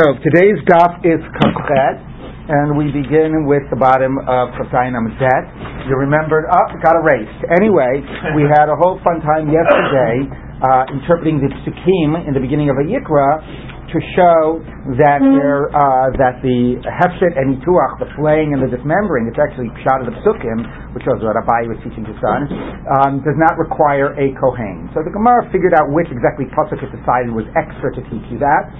So today's daf is Kafchet, and we begin with the bottom of Chazayin Amzet. You remembered, oh, got erased. Anyway, we had a whole fun time yesterday uh, interpreting the psukim in the beginning of a Yikra to show that there uh, that the hefshet and ituach, the flaying and the dismembering, it's actually shot of the psukim, which was what Abai was teaching his son, um, does not require a kohen. So the Gemara figured out which exactly pasuk it decided was extra to teach you that.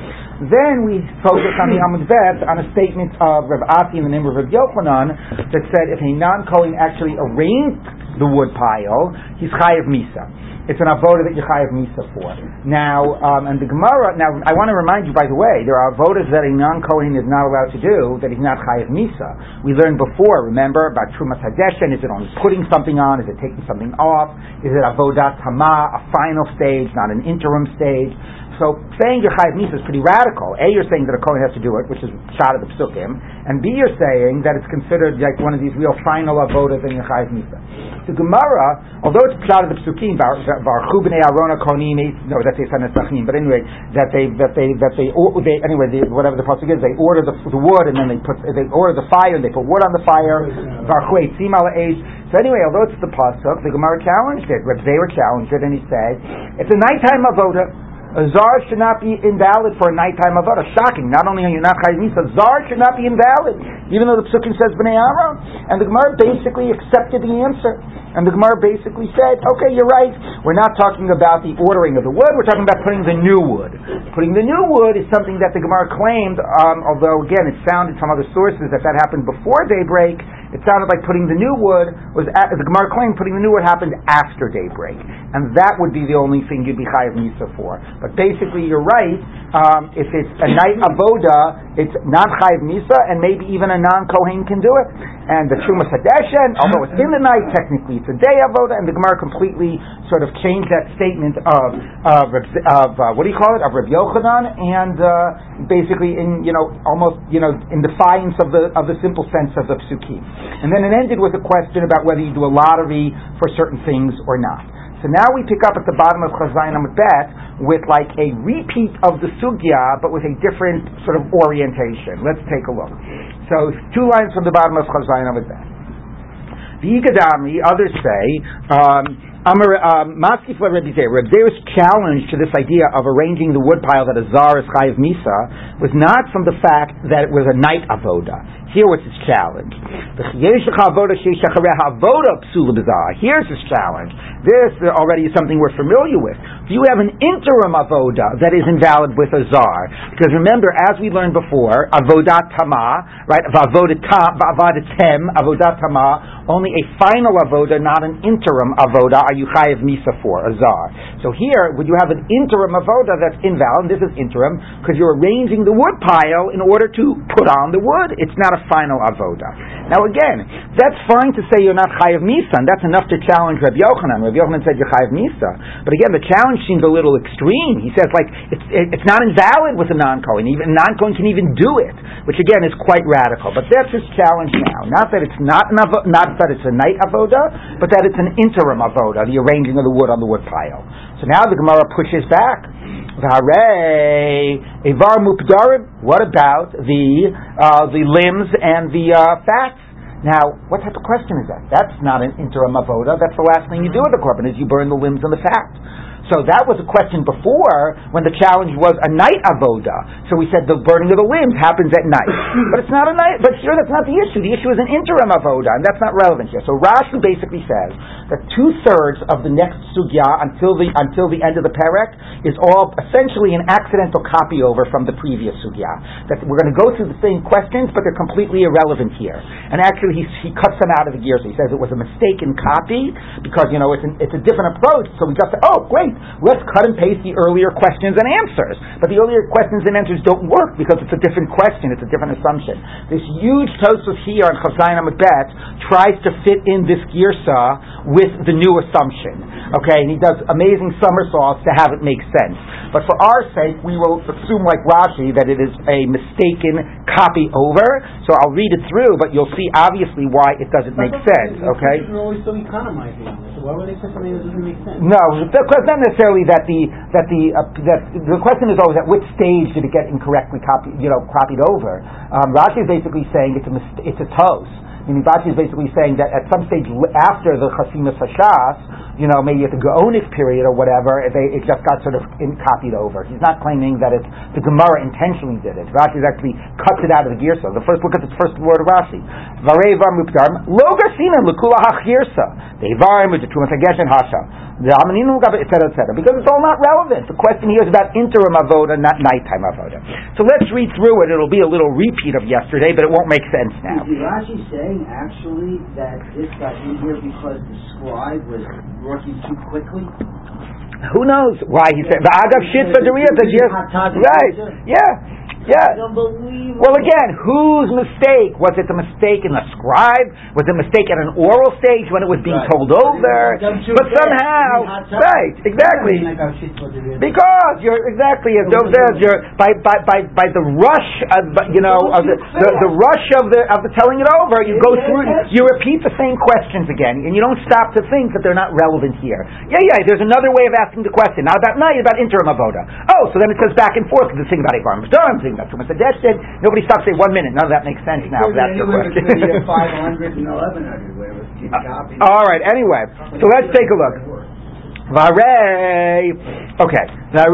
Then we focused on the Amud Bet on a statement of Rav Asi in the name of Rav Yochanan that said if a non-kohen actually arranged the wood pile, he's chayiv misa. It's an avoda that you chayiv misa for. Now, um, and the Gemara. Now, I want to remind you, by the way, there are avodas that a non-kohen is not allowed to do that he's not chayiv misa. We learned before. Remember about trumas hadeshen? Is it only putting something on? Is it taking something off? Is it avodat tama, a final stage, not an interim stage? So saying you're chayiv misa is pretty radical. A, you're saying that a kohen has to do it, which is shot of the psukim, and B, you're saying that it's considered like one of these real final avodas in your chayiv misa. The Gemara, although it's shot of the psukim, b'nei arona konim, no, that's but anyway, that they that they that they, they anyway, they, whatever the pasuk is, they order the, the wood and then they put they order the fire and they put wood on the fire. So anyway, although it's the pasuk, the Gemara challenged it. Reb Zera challenged it, and he said it's a nighttime avodah. A zar should not be invalid for a nighttime avodah. Shocking. Not only are you not chayiv misa, zar should not be invalid, even though the psukim says bnei Aaron. And the Gemara basically accepted the answer. And the Gemara basically said, okay, you're right. We're not talking about the ordering of the wood. We're talking about putting the new wood. Putting the new wood is something that the Gemara claimed, um, although again it sounded from other sources that that happened before daybreak. It sounded like putting the new wood was, at, the Gemara claimed putting the new wood happened after daybreak. And that would be the only thing you'd be chayiv misa for. But basically, you're right. Um, if it's a night avoda, it's not chayiv misa, and maybe even a non-kohen can do it. And the Trumas Hadeshen, although it's in the night, technically it's a day avoda, and the Gemara completely sort of changed that statement of, of, of uh, what do you call it, of Reb Yochanan, and uh, basically in, you know, almost, you know, in defiance of the, of the simple sense of the psukim. And then it ended with a question about whether you do a lottery for certain things or not. So now we pick up at the bottom of Chazayin Amud Bet with like a repeat of the sugya, but with a different sort of orientation. Let's take a look. So two lines from the bottom of Chazayin Amud Bet. The Igadami, others say, um, Amar um, Maskif Rebbe Rebbe's challenge to this idea of arranging the woodpile that a zar is chayiv misa was not from the fact that it was a night avoda. Here was his challenge. Here's his challenge. This already is something we're familiar with. If you have an interim avoda that is invalid with a zar, because remember, as we learned before, avodat tama, right? Avodat tem, avodat tama, only a final avoda, not an interim avoda, are you chayiv misa for, a zar. So here, would you have an interim avoda that's invalid, this is interim, because you're arranging the wood pile in order to put on the wood. It's not a final avoda. Now again, that's fine to say you're not chayiv misa, and that's enough to challenge Rabbi Yochanan. Rabbi Yochanan said you're chayiv misa, but again, the challenge seems a little extreme. He says like it's it's not invalid with a non-kohen. Even non-kohen can even do it, which again is quite radical. But that's his challenge now. Not that it's not an avo- not that it's a night avoda, but that it's an interim avoda, the arranging of the wood on the wood pile. So now the Gemara pushes back. Hooray! What about the uh, the limbs and the uh, fats? Now, what type of question is that? That's not an interim avoda. That's the last thing you do with the korban is you burn the limbs and the fat. So that was a question before when the challenge was a night avoda. So we said the burning of the limbs happens at night. But it's not a night, but sure, that's not the issue. The issue is an interim avoda, and that's not relevant here. So Rashi basically says that two thirds of the next sugya until the, until the end of the perek is all essentially an accidental copy over from the previous sugya. That we're going to go through the same questions, but they're completely irrelevant here. And actually, he, he cuts them out of the gears. He says it was a mistaken copy because, you know, it's, an, it's a different approach. So we just say, oh, great, let's cut and paste the earlier questions and answers. But the earlier questions and answers don't work because it's a different question, it's a different assumption. This huge Tosfos here on Chazayin Bet tries to fit in this girsa with the new assumption. Okay, and he does amazing somersaults to have it make sense. But for our sake, we will assume, like Rashi, that it is a mistaken copy over. So I'll read it through, but you'll see obviously why it doesn't make sense. Okay. You're always still economizing on. Why would they say something that doesn't make sense? No, the question not necessarily that the that the uh, that the question is always at which stage did it get incorrectly copied, you know, copied over. Um, Rashi is basically saying it's a mist- it's a toast. Meaning Rashi is basically saying that at some stage after the Chasimas Hashas, you know, maybe at the Gaonic period or whatever, they, it just got sort of in, copied over. He's not claiming that it's the Gemara intentionally did it. Rashi actually cuts it out of the Girsa. The first look at the first word of Rashi. Varevar muptarm logar sinan lekula hachirsa. Devarim u'tetrumas hadeshen hasha. The Amaninu etc. etc. Because it's all not relevant. The question here is about interim avoda, not nighttime avoda. So let's read through it. It'll be a little repeat of yesterday, but it won't make sense now. Is Rashi saying actually that this got in here because the scribe was working too quickly? Who knows why he said the Agav Shit for the real Right. Yeah. Yeah. Well, again, whose mistake? Was it the mistake in the scribe? Was it a mistake at an oral stage when it was being right. told over? But somehow, right, exactly. Because you're exactly as Dov says, you're by by by, by the rush, of, you know, of the, the, the rush of the of the telling it over. You go through, you repeat the same questions again, and you don't stop to think that they're not relevant here. Yeah, yeah. There's another way of asking the question. Not about night, about interim avoda. Oh, so then it says back and forth. The thing about Ivar Mitzvah, that's from a suggestion. Nobody stops say one minute. None of that makes sense now. That's your question. 500 and 1100, where it was All right. Anyway, so let's take a look. Vare. Okay. So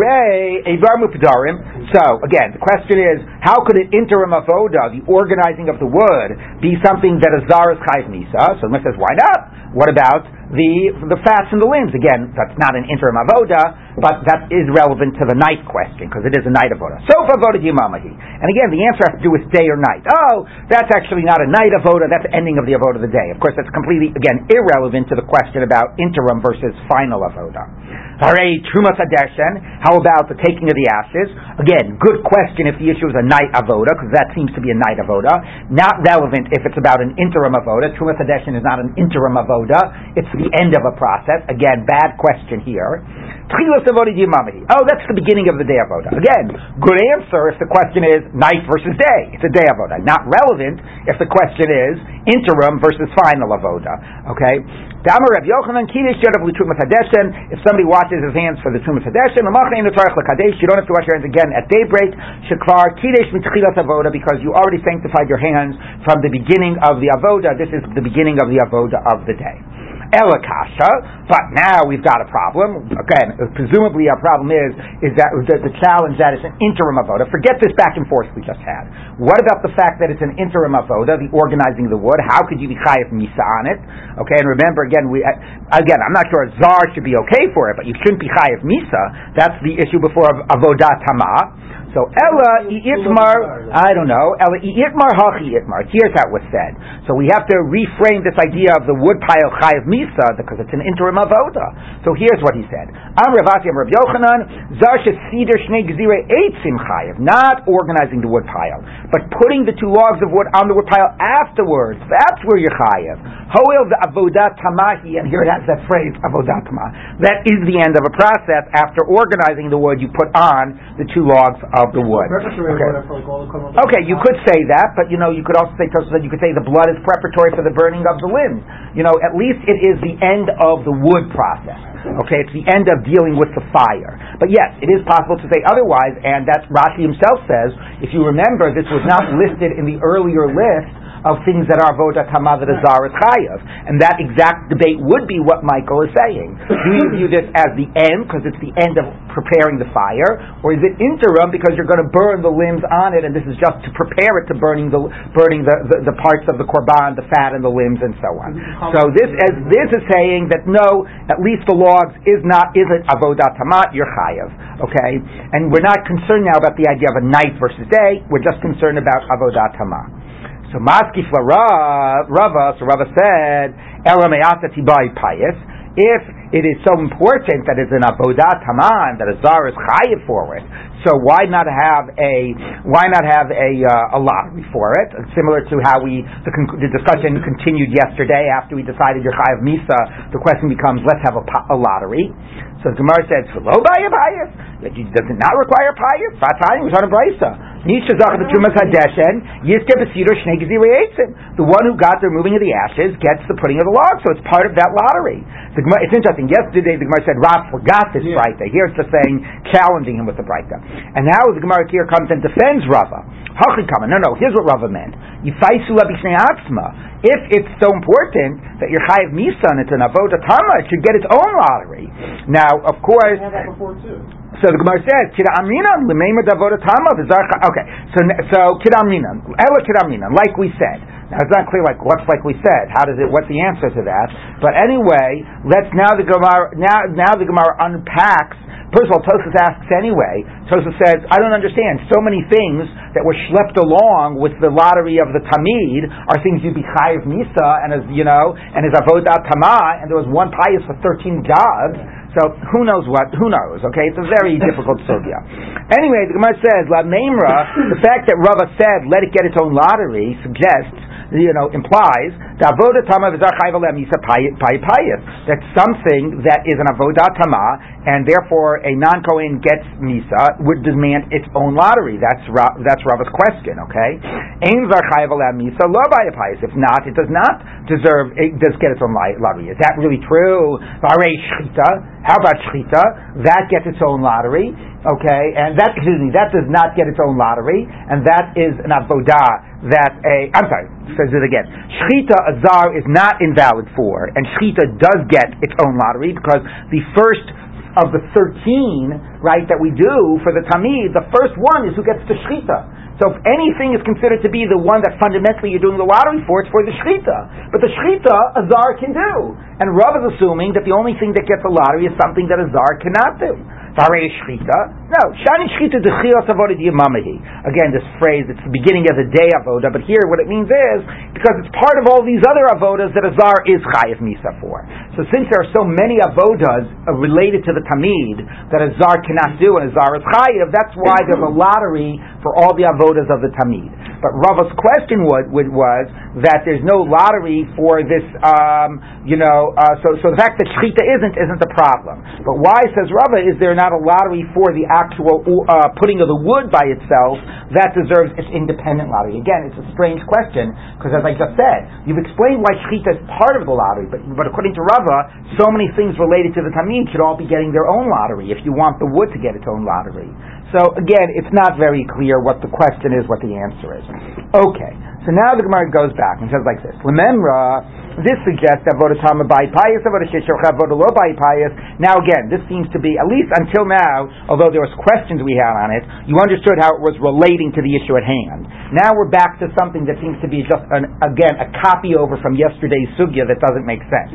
again, the question is, how could an interim avoda, the organizing of the wood, be something that a zaras chayv misa? So the says, why not? What about the the fats and the limbs. Again, that's not an interim avoda, but that is relevant to the night question because it is a night avoda. So avoda yimamahi. And again, the answer has to do with day or night. Oh, that's actually not a night avoda. That's ending of the avoda of the day. Of course, that's completely again irrelevant to the question about interim versus final avoda. Hare. How about the taking of the ashes? Again, good question if the issue is a night avoda, because that seems to be a night avoda. Not relevant if it's about an interim avoda. Trumas Hadeshen is not an interim avoda. It's the end of a process. Again, bad question here. Oh, that's the beginning of the day avoda. Again, good answer if the question is night versus day. It's a day avoda. Not relevant if the question is interim versus final avoda. Okay? If somebody washes his hands for the Trumas Hadeshen, you don't have to wash your hands again at daybreak. Sheklar Kiddush avoda because you already sanctified your hands from the beginning of the avoda. This is the beginning of the avoda of the day. Elakasha, but now we've got a problem. Again, presumably our problem is is that the, the challenge that it's an interim avoda. Forget this back and forth we just had. What about the fact that it's an interim avoda, the organizing the wood? How could you be chayiv misa on it? Okay, and remember again, we again, I'm not sure a zar should be okay for it, but you shouldn't be chayiv misa. That's the issue before avodah tamah. So Ella Itmar, I don't know. Ella Itmar Hachi Itmar. Here's how it was said. So we have to reframe this idea of the wood pile Chayav Misa because it's an interim avoda. So here's what he said. Am Ravasi Am Rav Yochanan Zarsha Seder Shnei Gzire Eitzim Chayav. Not organizing the wood pile, but putting the two logs of wood on the wood pile afterwards. That's where you're Chayav. Hoel the avodat tamahi, and here it has that phrase avodat tamah. That is the end of a process. After organizing the wood, you put on the two logs of of the wood. Okay. okay, you could say that, but you know, you could also say that you could say the blood is preparatory for the burning of the limbs. You know, at least it is the end of the wood process. Okay, it's the end of dealing with the fire. But yes, it is possible to say otherwise, and that Rashi himself says. If you remember, this was not listed in the earlier list of things that are voda tama that is chayav. And that exact debate would be what Michael is saying. Do you view this as the end because it's the end of preparing the fire, or is it interim because you're going to burn the limbs on it, and this is just to prepare it to burning the burning the, the, the parts of the korban, the fat and the limbs, and so on. So this as this is saying that no, at least the logs is not is it avodah tamat you're chayav. Okay, and we're not concerned now about the idea of a night versus day. We're just concerned about avodah tamat. So Maskif Rava, so Rava said, Ela Me'ata Tibai Pious, if it is so important that it's an avodat taman that a zar is chayiv for it. So why not have a why not have a uh, a lottery for it? Similar to how we the, the discussion continued yesterday after we decided your chayiv misa. The question becomes let's have a, a lottery. So the Gemara says, "Hello, bayah bayah." Does it not require payah? Fatayim was on a brisa. Nisha Zachar the Trumas Hadeshen, Yizke Besido Shnei The one who got the removing of the ashes gets the putting of the log, so it's part of that lottery. The Gemara, it's interesting. Yesterday the Gemara said Rav forgot this yeah. Here it's just saying challenging him with the Breita. And now the Gemara here comes and defends Rava. Hachikama. No, no. Here's what Rava meant. Yifaisu Atzma. If it's so important that you're chayiv misa and it's an avodah tama, it should get its own lottery. Now, of course. We had that before too. So the Gemara says, "Kida amrina lemema davoda tama Okay, so so kida amrina, ela kida amrina, like we said. Now it's not clear, like what's like we said. How does it? What's the answer to that? But anyway, let's now the Gemara now now the Gemara unpacks. First of all, Tosfos asks anyway. Tosfos says, "I don't understand. So many things that were schlepped along with the lottery of the Tamid are things you'd be chayiv misa and as you know and as avodah tama, and there was one pious for thirteen jobs." So who knows what? Who knows? Okay, it's a very difficult sugya. Anyway, the Gemara says, La Memra, the fact that Rava said, let it get its own lottery, suggests you know, implies that avodah tama That's something that is an avodah tama, and therefore a non kohen gets misa would demand its own lottery. That's that's Rava's question. Okay, zar misa If not, it does not deserve. It does get its own lottery. Is that really true? How about shchita? That gets its own lottery. Okay, and that excuse me, that does not get its own lottery, and that is an avodah that a I'm sorry, says it again. Shchita azar is not invalid for, and shchita does get its own lottery because the first of the thirteen, right, that we do for the tamid, the first one is who gets the shchita. So if anything is considered to be the one that fundamentally you're doing the lottery for, it's for the shchita. But the shchita, Azar can do. And Rav is assuming that the only thing that gets a lottery is something that a zar cannot do. Shchita. No, Shani Shchita Dechios Avodah Yamamahi. Again, this phrase, it's the beginning of the day Avodah, but here what it means is, because it's part of all these other Avodas that a Zar is Chayiv Misa for. So since there are so many Avodas uh, related to the Tamid that a Zar cannot do and a Zar is Chayiv, that's why there's a lottery for all the Avodas of the Tamid. But Rava's question was, was that there's no lottery for this, um, you know, uh, so, so the fact that Shchita isn't, isn't the problem. But why, says Rava, is there not a lottery for the actual uh, putting of the wood by itself, that deserves its independent lottery. Again, it's a strange question because, as I just said, you've explained why shechita is part of the lottery, but, but according to Rava, so many things related to the tamid should all be getting their own lottery if you want the wood to get its own lottery. So again, it's not very clear what the question is, what the answer is. Okay, so now the Gemara goes back and says like this: Lememra this suggests avodah tama by pious, avodah by pious. Now again, this seems to be at least until now, although there was questions we had on it, you understood how it was relating to the issue at hand. Now we're back to something that seems to be just an, again a copy over from yesterday's sugya that doesn't make sense.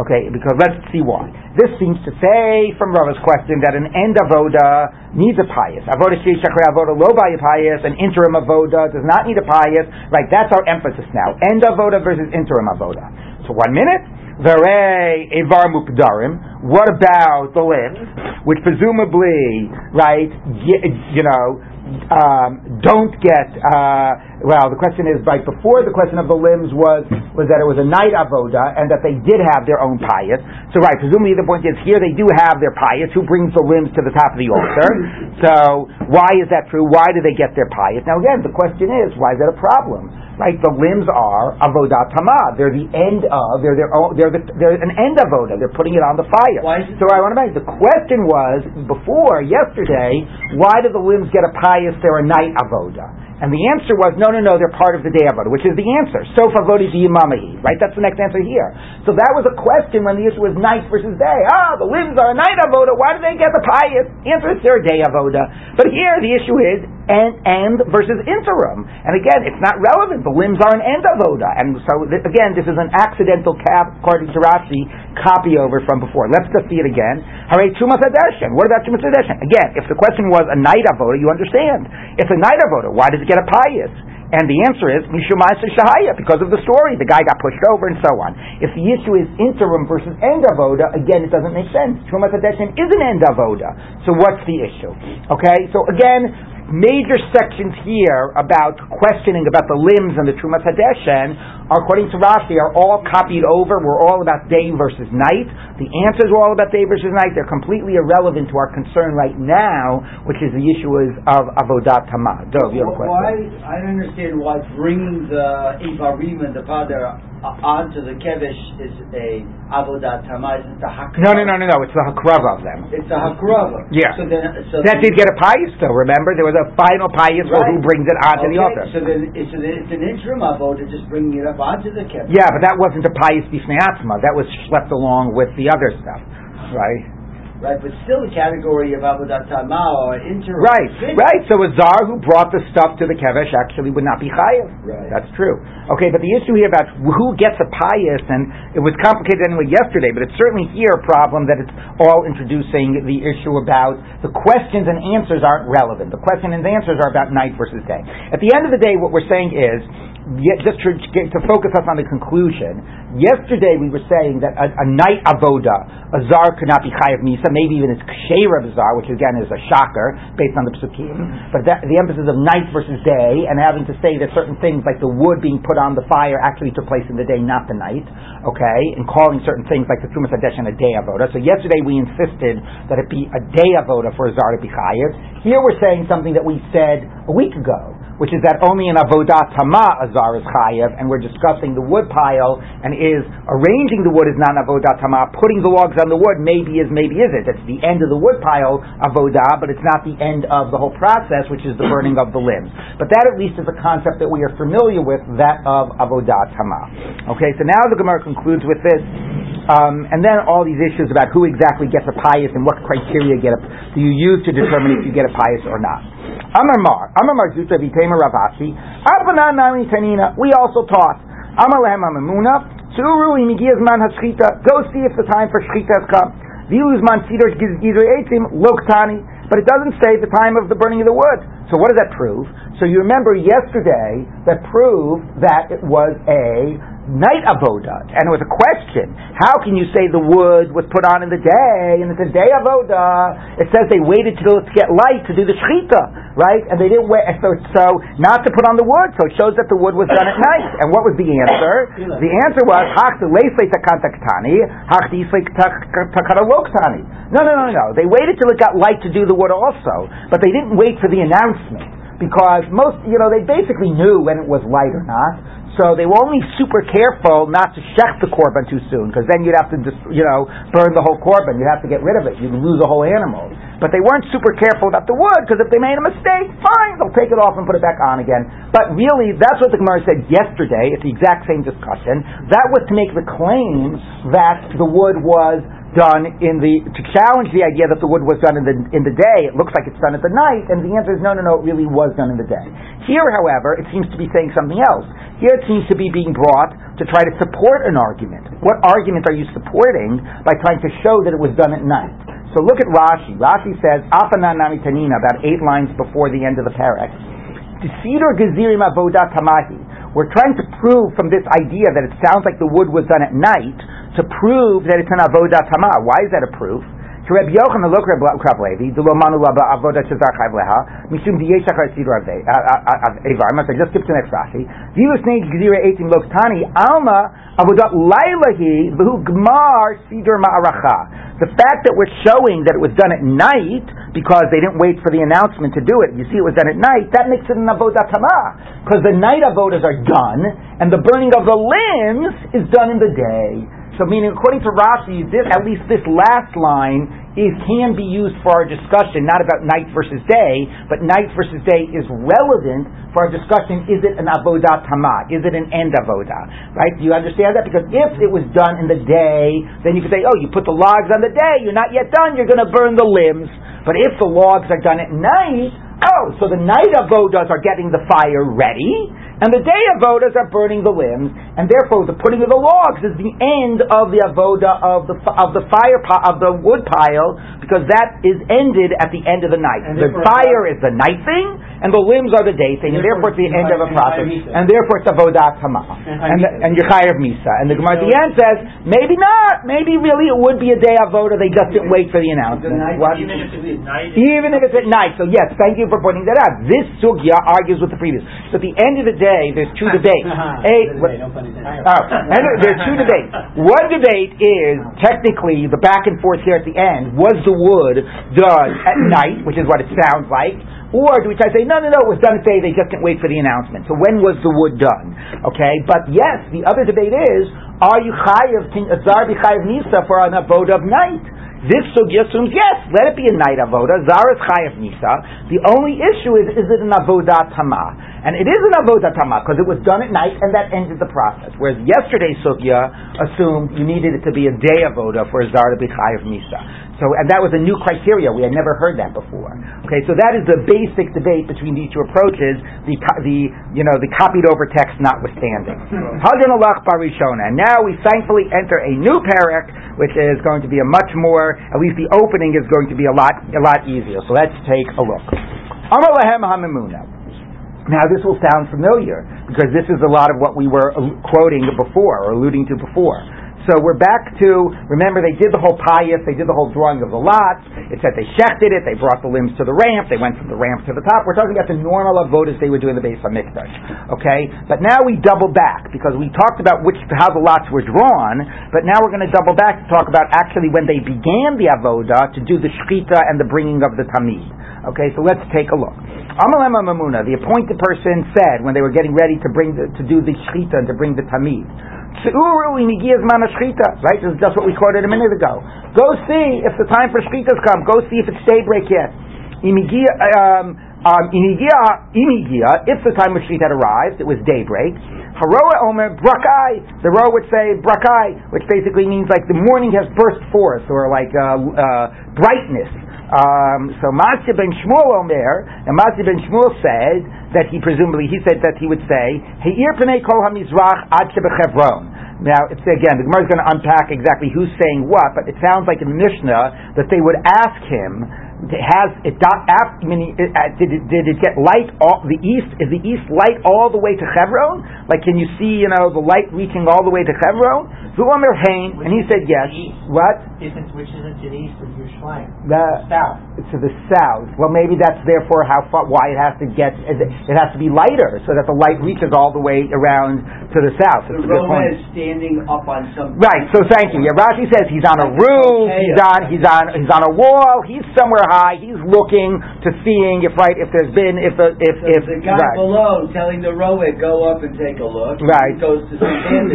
Okay, because let's see why. This seems to say from Rava's question that an end avoda needs a pious. Avoda shechakre avoda lo pious. An interim avoda does not need a pious. Right, that's our emphasis now. End avoda versus interim avoda. So one minute. Vere Evar Mukdarim. What about the limbs, which presumably, right, you know, um, don't get. Uh, well, the question is, right before the question of the limbs was was that it was a night avoda and that they did have their own pious. So, right, presumably the point is here they do have their pious. Who brings the limbs to the top of the altar? so, why is that true? Why do they get their pious? Now, again, the question is, why is that a problem? Right, the limbs are avodah tamah. They're the end of. They're their own. They're the, they're an end avodah. They're putting it on the fire. Why so I want to make the question was before yesterday. Why do the limbs get a pious? They're a night avodah. And the answer was, no, no, no, they're part of the day avodah, which is the answer. Sofa vodi mamahi, right? That's the next answer here. So that was a question when the issue was night versus day. Ah, the limbs are a night avodah. Why do they get the pious? Answer is they're a day avodah. But here the issue is end, end versus interim. And again, it's not relevant. The limbs are an end avodah. And so th- again, this is an accidental cap, according to Rashi, copy over from before. Let's just see it again. Hare Chumas What about Chumas Again, if the question was a night avodah, you understand. It's a night avodah. Why does it get a pious? And the answer is Mishumasa Shahaya, because of the story. The guy got pushed over and so on. If the issue is interim versus end of avoda, again, it doesn't make sense. Trumas Hadeshen is an end of avoda. So what's the issue? Okay, so again, major sections here about questioning about the limbs and the Trumas Hadeshen, according to Rashi, are all copied over. We're all about day versus night. The answers were all about day versus night. They're completely irrelevant to our concern right now, which is the issue is of Avodat Tamah. Dov, you have a question? Why, I don't understand why bringing the Ivarim and the father uh, onto the Kevish is a Avodat Tamah. Isn't the Hakrava? No, no, no, no, no. It's the Hakrava of them. It's the Hakrava. Yeah. So then, so That did get a pious, though. Remember, there was a final pious for who brings it onto the Okay, altar. So then, it's an, it's an interim avoda, just bringing it up the. Yeah, but that wasn't a pious bifnei. That was schlepped along with the other stuff, right? Right, but still the category of Avodat or interim. Right, right. So a zar who brought the stuff to the kevesh actually would not be chayiv. Right. That's true. Okay, but the issue here about who gets a pious, and it was complicated anyway yesterday, but it's certainly here a problem that it's all introducing the issue about the questions and answers aren't relevant. The question and answers are about night versus day. At the end of the day, what we're saying is, yet just to, get, to focus us on the conclusion, yesterday we were saying that a, a night avoda, a zar could not be chayiv misa, maybe even it's ksheira a which again is a shocker based on the psukim. But that, the emphasis of night versus day, and having to say that certain things like the wood being put on the fire actually took place in the day, not the night. Okay, and calling certain things like the trumas hadesh and a day avoda. So yesterday we insisted that it be a day avoda for a zar to be chayiv. Here we're saying something that we said a week ago which is that only in avodat tama azar is chayev, and we're discussing the wood pile, and is arranging the wood is not avodat tama, putting the logs on the wood maybe is, maybe isn't. It's the end of the wood pile avodah, but it's not the end of the whole process, which is the burning of the limbs. But that at least is a concept that we are familiar with, that of avodat tama. Okay, so now the Gemara concludes with this. Um, and then all these issues about who exactly gets a pious and what criteria get a, do you use to determine if you get a pious or not. Amar Mar, Amar Mar Zuta Vitema Ravashi, Abana Nami Tanina, we also taught, Amar Lehem Amamuna, Tsuru Imigiyazman Hashchita, go see if the time for Shchita has come. Viluzman Sidor Gizir Eitzim, Loktani, but it doesn't say the time of the burning of the wood. So what does that prove? So you remember yesterday that proved that it was a night avoda, and it was a question. How can you say the wood was put on in the day, and it's a day avoda? It says they waited till to get light to do the shechita, right? And they didn't wait, so, so not to put on the wood, so it shows that the wood was done at night. And what was the answer? The answer was, hach the leifle takantaktani, hach the takaraloktani. No, no, no, no. They waited till it got light to do the wood also, but they didn't wait for the announcement because most, you know, they basically knew when it was light or not. So they were only super careful not to shech the korban too soon, because then you'd have to, just, you know, burn the whole korban. You'd have to get rid of it. You'd lose a whole animal. But they weren't super careful about the wood, because if they made a mistake, fine, they'll take it off and put it back on again. But really, that's what the Gemara said yesterday. It's the exact same discussion. That was to make the claim that the wood was done in the to challenge the idea that the wood was done in the in the day. It looks like it's done at the night, and the answer is no, no, no. It really was done in the day. Here, however, it seems to be saying something else. Here, it seems to be being brought to try to support an argument. What argument are you supporting by trying to show that it was done at night? So look at Rashi. Rashi says Afanan Nami Tanina about eight lines before the end of the parak. Sidor Gezirim Avodat Tamahi. We're trying to prove from this idea that it sounds like the wood was done at night to prove that it's an avodah tamah. Why is that a proof? To Reb Yochanan look Reb Krav Levi, the Lomanu Laba Avodah Shazar Chayv Leha, Mishum Diyeshach HaSidra Evar. I just skip to the next Rashi. Vilus Nei Gzira Eitim Loktani Alma Avodah Lailahi V'hu Gmar Sidr Ma'aracha. The fact that we're showing that it was done at night because they didn't wait for the announcement to do it. You see, it was done at night. That makes it an avodah tamah because the night avodas are done and the burning of the limbs is done in the day. So, meaning, according to Rashi, this, at least this last line is can be used for our discussion, not about night versus day, but night versus day is relevant for our discussion. Is it an avodah tamah? Is it an end avodah? Right? Do you understand that? Because if it was done in the day, then you could say, oh, you put the logs on the day, you're not yet done, you're going to burn the limbs. But if the logs are done at night, oh, so the night avodas are getting the fire ready. And the day avodas are burning the limbs, and therefore the putting of the logs is the end of the avoda of the of the fire of the wood pile, because that is ended at the end of the night. And the fire is the night thing, and the limbs are the day thing, and, And therefore it's the end of a process. And therefore it's avodat hama. And And, and you're chayav misa. And the Gemara at the end says, maybe not, maybe really it would be a day of avoda, they just didn't wait for the announcement. Even if it's at night. Even if it's at night. So yes, thank you for pointing that out. This sugya argues with the previous. So at the end of the day, there's two debates. A, what- No pun intended. Oh, and there's two debates. One debate is technically the back and forth here at the end. Was the wood done at night, which is what it sounds like, or do we try to say no, no, no, it was done at day. They just didn't wait for the announcement. So when was the wood done? Okay, but yes, the other debate is: Are you chayiv can azar uh, be chayiv nisa for an abode of night? This sugya assumes yes, let it be a night avoda. Zar is chayav nisa. The only issue is: is it an avodat tama? And it is an avodat tama because it was done at night and that ended the process. Whereas yesterday's sugya assumed you needed it to be a day avoda for a zar to be chayav nisa. So, and that was a new criteria. We had never heard that before. Okay, so that is the basic debate between these two approaches. The the you know the copied over text notwithstanding. Alach barishona. And now we thankfully enter a new parak, which is going to be a much more, at least the opening is going to be a lot a lot easier. So let's take a look. Amar lahem. Now this will sound familiar because this is a lot of what we were uh, quoting before or alluding to before. So we're back to remember they did the whole pious, they did the whole drawing of the lots. It said they shechted it, they brought the limbs to the ramp, they went from the ramp to the top. We're talking about the normal avodas they were doing the base of Mikdash. Okay, but now we double back because we talked about which how the lots were drawn, but now we're going to double back to talk about actually when they began the avoda to do the shechita and the bringing of the tamid. Okay, so let's take a look. Amalema Mamuna, the appointed person, said when they were getting ready to bring the, to do the shechita and to bring the tamid. Se'uru inigiyaz mana shechita. Right, this is just what we quoted a minute ago. Go see if the time for shechitas come. Go see if it's daybreak yet. Imigia, um, um, inigia, if the time of had arrived, it was daybreak. Haroa omer brakai. The row would say brakai, which basically means like the morning has burst forth, or like uh, uh, brightness. Um, so Masya ben Shmuel Omer, and Masya ben Shmuel said that he presumably he said that he would say Heir Pnei Kol Hamizrach Ad Shebechevron. Now, it's again the Gemara is going to unpack exactly who's saying what, but it sounds like in the Mishnah that they would ask him. Has it dot ap, meaning, it, uh, did it did it get light all the east? Is the east light all the way to Hebron? Like, can you see you know the light reaching all the way to Hebron? Zuomer Hain, and he said yes. What? Which is it to the east of Yerushalayim? The South. to the south. Well, maybe that's therefore how far, why it has to get. It has to be lighter so that the light reaches all the way around to the south. The That's a good Roma is standing up on some. Right. So thank you. Yeah, Rashi says he's on a roof. He's on. He's on. He's on a wall. He's somewhere high. He's looking to seeing if right if there's been if the if So if the guy right. below telling the rower go up and take a look. Right. Goes to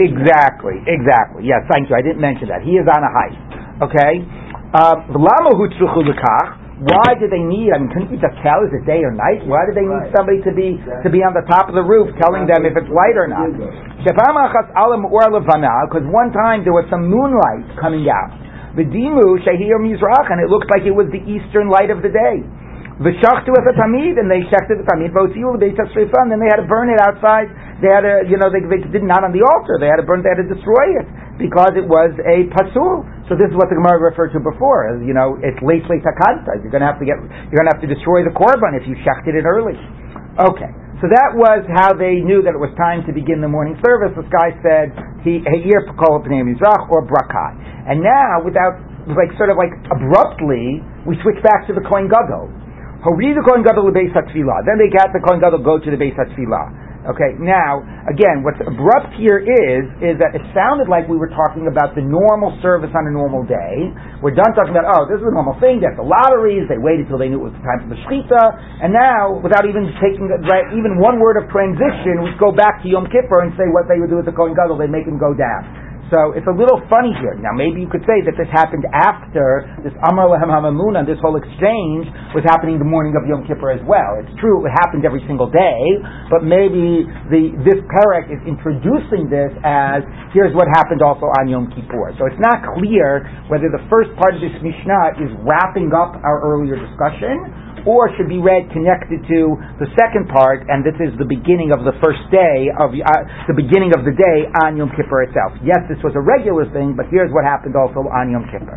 exactly, exactly. Yes, thank you. I didn't mention that. He is on a height. Okay. Uh, Lama hutzruchu lekach. Why do they need? I mean, couldn't you just tell is it day or night? Why do they need Right. somebody to be to be on the top of the roof telling them if it's light or not? Because one time there was some moonlight coming out. The dimu shehir mizrach, and it looked like it was the eastern light of the day. V'shachtu a tamid, and they shechted the tamid. V'otziu l'beit hashrifa, and then they had to burn it outside. They had to, you know, they, they did not on the altar. They had to burn. They had to destroy it because it was a pasul. So this is what the Gemara referred to before. As you know, it's late late takanta. You're going to have to get. You're going to have to destroy the korban if you shechted it early. Okay. So that was how they knew that it was time to begin the morning service. This guy said, "He heir kol pnei mizrach or brakai." And now, without like sort of like abruptly, we switch back to the Kohen Gadol. The Kohen Gadol lebeis hatfilah. Then they got the Kohen Gadol go to the beis hatfilah. Okay, now again, what's abrupt here is is that it sounded like we were talking about the normal service on a normal day. We're done talking about oh, this is a normal thing. Have the lotteries. They waited till they knew it was the time for the shechita, and now without even taking right, even one word of transition, we go back to Yom Kippur and say what they would do with the Kohen Gadol. They make him go down. So it's a little funny here. Now maybe you could say that this happened after this Amar Lehem Hamamuna, this whole exchange was happening the morning of Yom Kippur as well. It's true it happened every single day, but maybe the this parak is introducing this as here's what happened also on Yom Kippur. So it's not clear whether the first part of this Mishnah is wrapping up our earlier discussion or should be read connected to the second part, and this is the beginning of the first day of uh, the beginning of the day on Yom Kippur itself. Yes, this was a regular thing, but here's what happened also on Yom Kippur.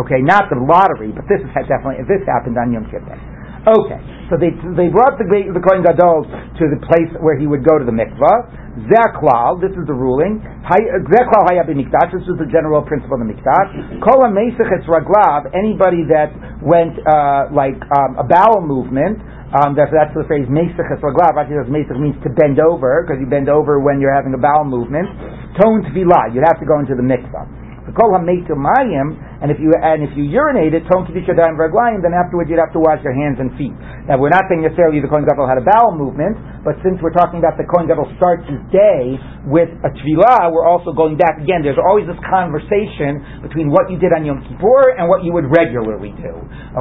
Okay, not the lottery, but this is definitely this happened on Yom Kippur. Okay, so they they brought the the Kohen Gadol to the place where he would go to the mikvah. Zeklal, this is the ruling. Zeklal haya mikdash. This is the general principle of the mikdash. Kol meisich raglav. Anybody that went uh, like um, a bowel movement. Um, that's, that's the phrase meisich raglav. Rashi says meisich means to bend over because you bend over when you're having a bowel movement. Tone tefillah. You'd have to go into the mikvah. Kol mayim, and if you and if you kedusha verglayim, then afterwards you'd have to wash your hands and feet. Now we're not saying necessarily the Kohen Gadol had a bowel movement, but since we're talking about the Kohen Gadol starts his day with a tefillah, we're also going back again. There's always this conversation between what you did on Yom Kippur and what you would regularly do.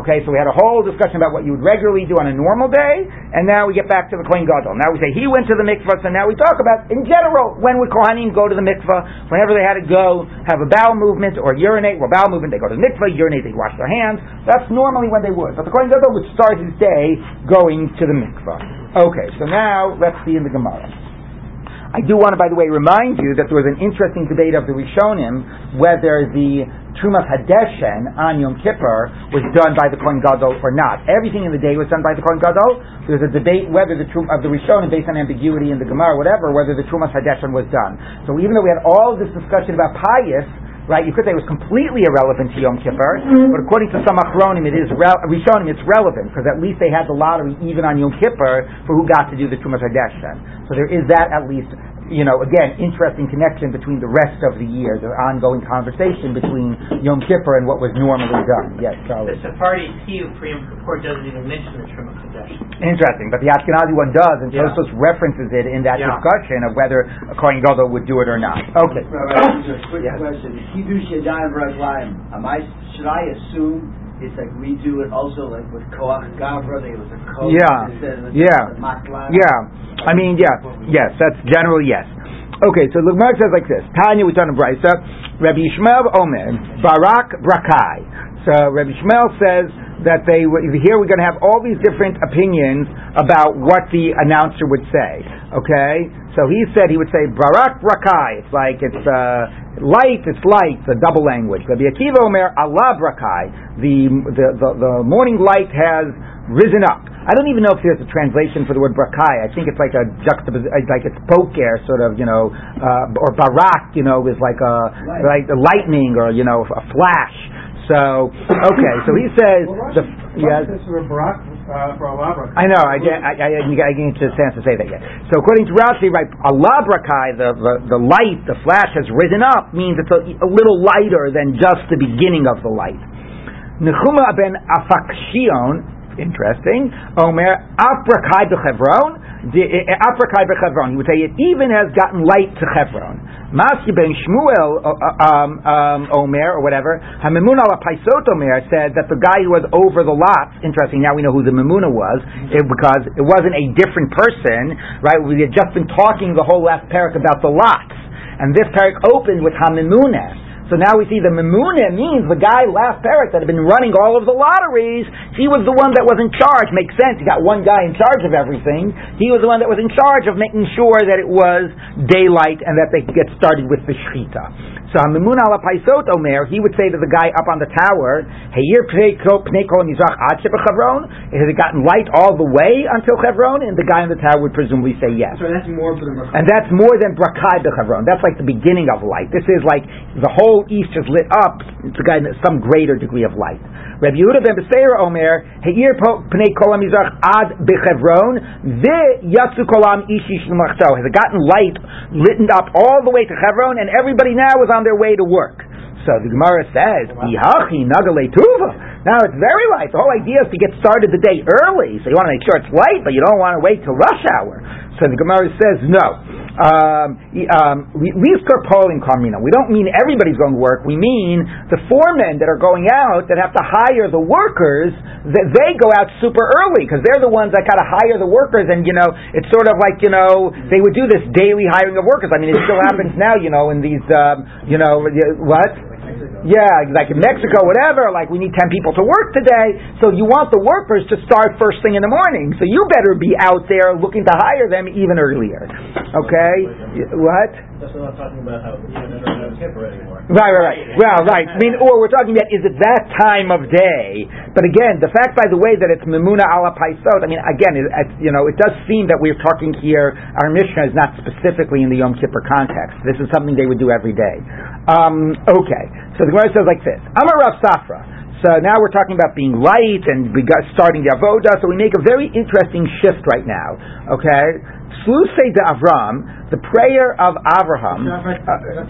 Okay, so we had a whole discussion about what you would regularly do on a normal day, and now we get back to the Kohen Gadol. Now we say he went to the mikvah, so now we talk about in general when would Kohanim go to the mikvah, whenever they had to go have a bowel movement or urinate, well, bowel movement, they go to the mikvah, urinate, they wash their hands. That's normally when they would. But the Kohen Gadol would start his day going to the mikvah. Okay, so now let's see in the Gemara. I do want to, by the way, remind you that there was an interesting debate of the Rishonim whether the Trumas Hadeshen on Yom Kippur was done by the Kohen Gadol or not. Everything in the day was done by the Kohen Gadol. There was a debate whether the Trum of the Rishonim, based on ambiguity in the Gemara, whatever, whether the Trumas Hadeshen was done. So even though we had all this discussion about pious, right? You could say it was completely irrelevant to Yom Kippur, mm-hmm. but according to some Achronim, it is re- Rishonim, it's relevant because at least they had the lottery even on Yom Kippur for who got to do the Trumas Hadeshen. So there is that at least you know, again, interesting connection between the rest of the year, the ongoing conversation between Yom Kippur and what was normally done. Yes, Charlie. The Sephardi Tiyuv for Yom Kippur doesn't even mention the Truma Kodesh. Interesting, but the Ashkenazi one does, and yeah. Tosfos references it in that yeah. discussion of whether a Kohen Gadol would do it or not. Okay. Rabbi, just a quick yes. question. Kiddush Yadayim Am I, should I assume it's like we do it also like with Koach Gavra, there was a Koach yeah. yeah. Yeah. I mean, yeah. Yes, that's generally yes. Okay, so the Gemara says like this. Tanya, we turn to Brisa. Rabbi Yishmael Omer, Barak Brakai. So Rabbi Yishmael says that they here we're going to have all these different opinions about what the announcer would say. Okay, so he said he would say Barak Brakai. It's like it's uh, light, it's light, the double language. Rabbi Akiva Omer, Allah brakai, the, the, the, the, morning light has risen up. I don't even know if there's a translation for the word brakai. I think it's like a juxtaposition, like it's poker, sort of, you know, uh, or barak, you know, is like a, like a lightning or, you know, a flash. So, okay, so he says, well, the, yes. Barak uh, I know. I, I, I, I didn't get a chance to say that yet. So according to Rashi, right, Allah the, the, the light, the flash has risen up means it's a, a little lighter than just the beginning of the light. Nechuma ben Afakshion, interesting. Omer Afrakai bechevron. Afrakai bechevron. He would say it even has gotten light to Chevron. Masya ben Shmuel um, um, Omer or whatever, Hamimun al Paisot Omer said that the guy who was over the lots. Interesting. Now we know who the Mamuna was it, because it wasn't a different person, right? We had just been talking the whole last parak about the lots, and this parak opened with Hamimuna. So now we see the Memuna means the guy last parak that had been running all of the lotteries. He was the one that was in charge. Makes sense. You got one guy in charge of everything. He was the one that was in charge of making sure that it was daylight and that they could get started with the shechita. So Mimun ala Paisot Omer, he would say to the guy up on the tower, Heyir Pnei Kol Mizrach Ad Chevron? Has it gotten light all the way until Chevron? And the guy on the tower would presumably say yes. So that's more the And that's more than Brakai de Chevron. That's like the beginning of light. This is like the whole east is lit up. It's a guy some greater degree of light. Rabbi Yehuda ben Beseira Omer, Heir Pnei Kol Mizrach Ad Bechevron, the Yatsu Kolam Ishi Has it gotten light, lit up all the way to Chevron, and everybody now is on their way to work. So the Gemara says, Ihachi Nagale Tuva. Now it's very light. The whole idea is to get started the day early. So you want to make sure it's light, but you don't want to wait till rush hour. So the Gemara says, no. Um, um, we we've scarpolling Carmina. We don't mean everybody's going to work. We mean the foremen that are going out that have to hire the workers. That they go out super early because they're the ones that got to hire the workers. And you know, it's sort of like you know they would do this daily hiring of workers. I mean, it still happens now. You know, in these um, you know what Yeah, like in Mexico, whatever, like we need 10 people to work today, so you want the workers to start first thing in the morning. So you better be out there looking to hire them even earlier. Okay? What? That's what I'm talking about how even don't have Kippur anymore. Right, right, right. Well, right. I mean, or we're talking about is it that time of day? But again, the fact, by the way, that it's Memuna ala Paisot, I mean, again, it, it, you know, it does seem that we're talking here, our Mishnah is not specifically in the Yom Kippur context. This is something they would do every day. Um, okay. So the Gemara says like this. Amar Rav Safra. So now we're talking about being light and we got starting the avoda. So we make a very interesting shift right now. Okay, Slusei de Avram, the prayer of Avraham. Uh,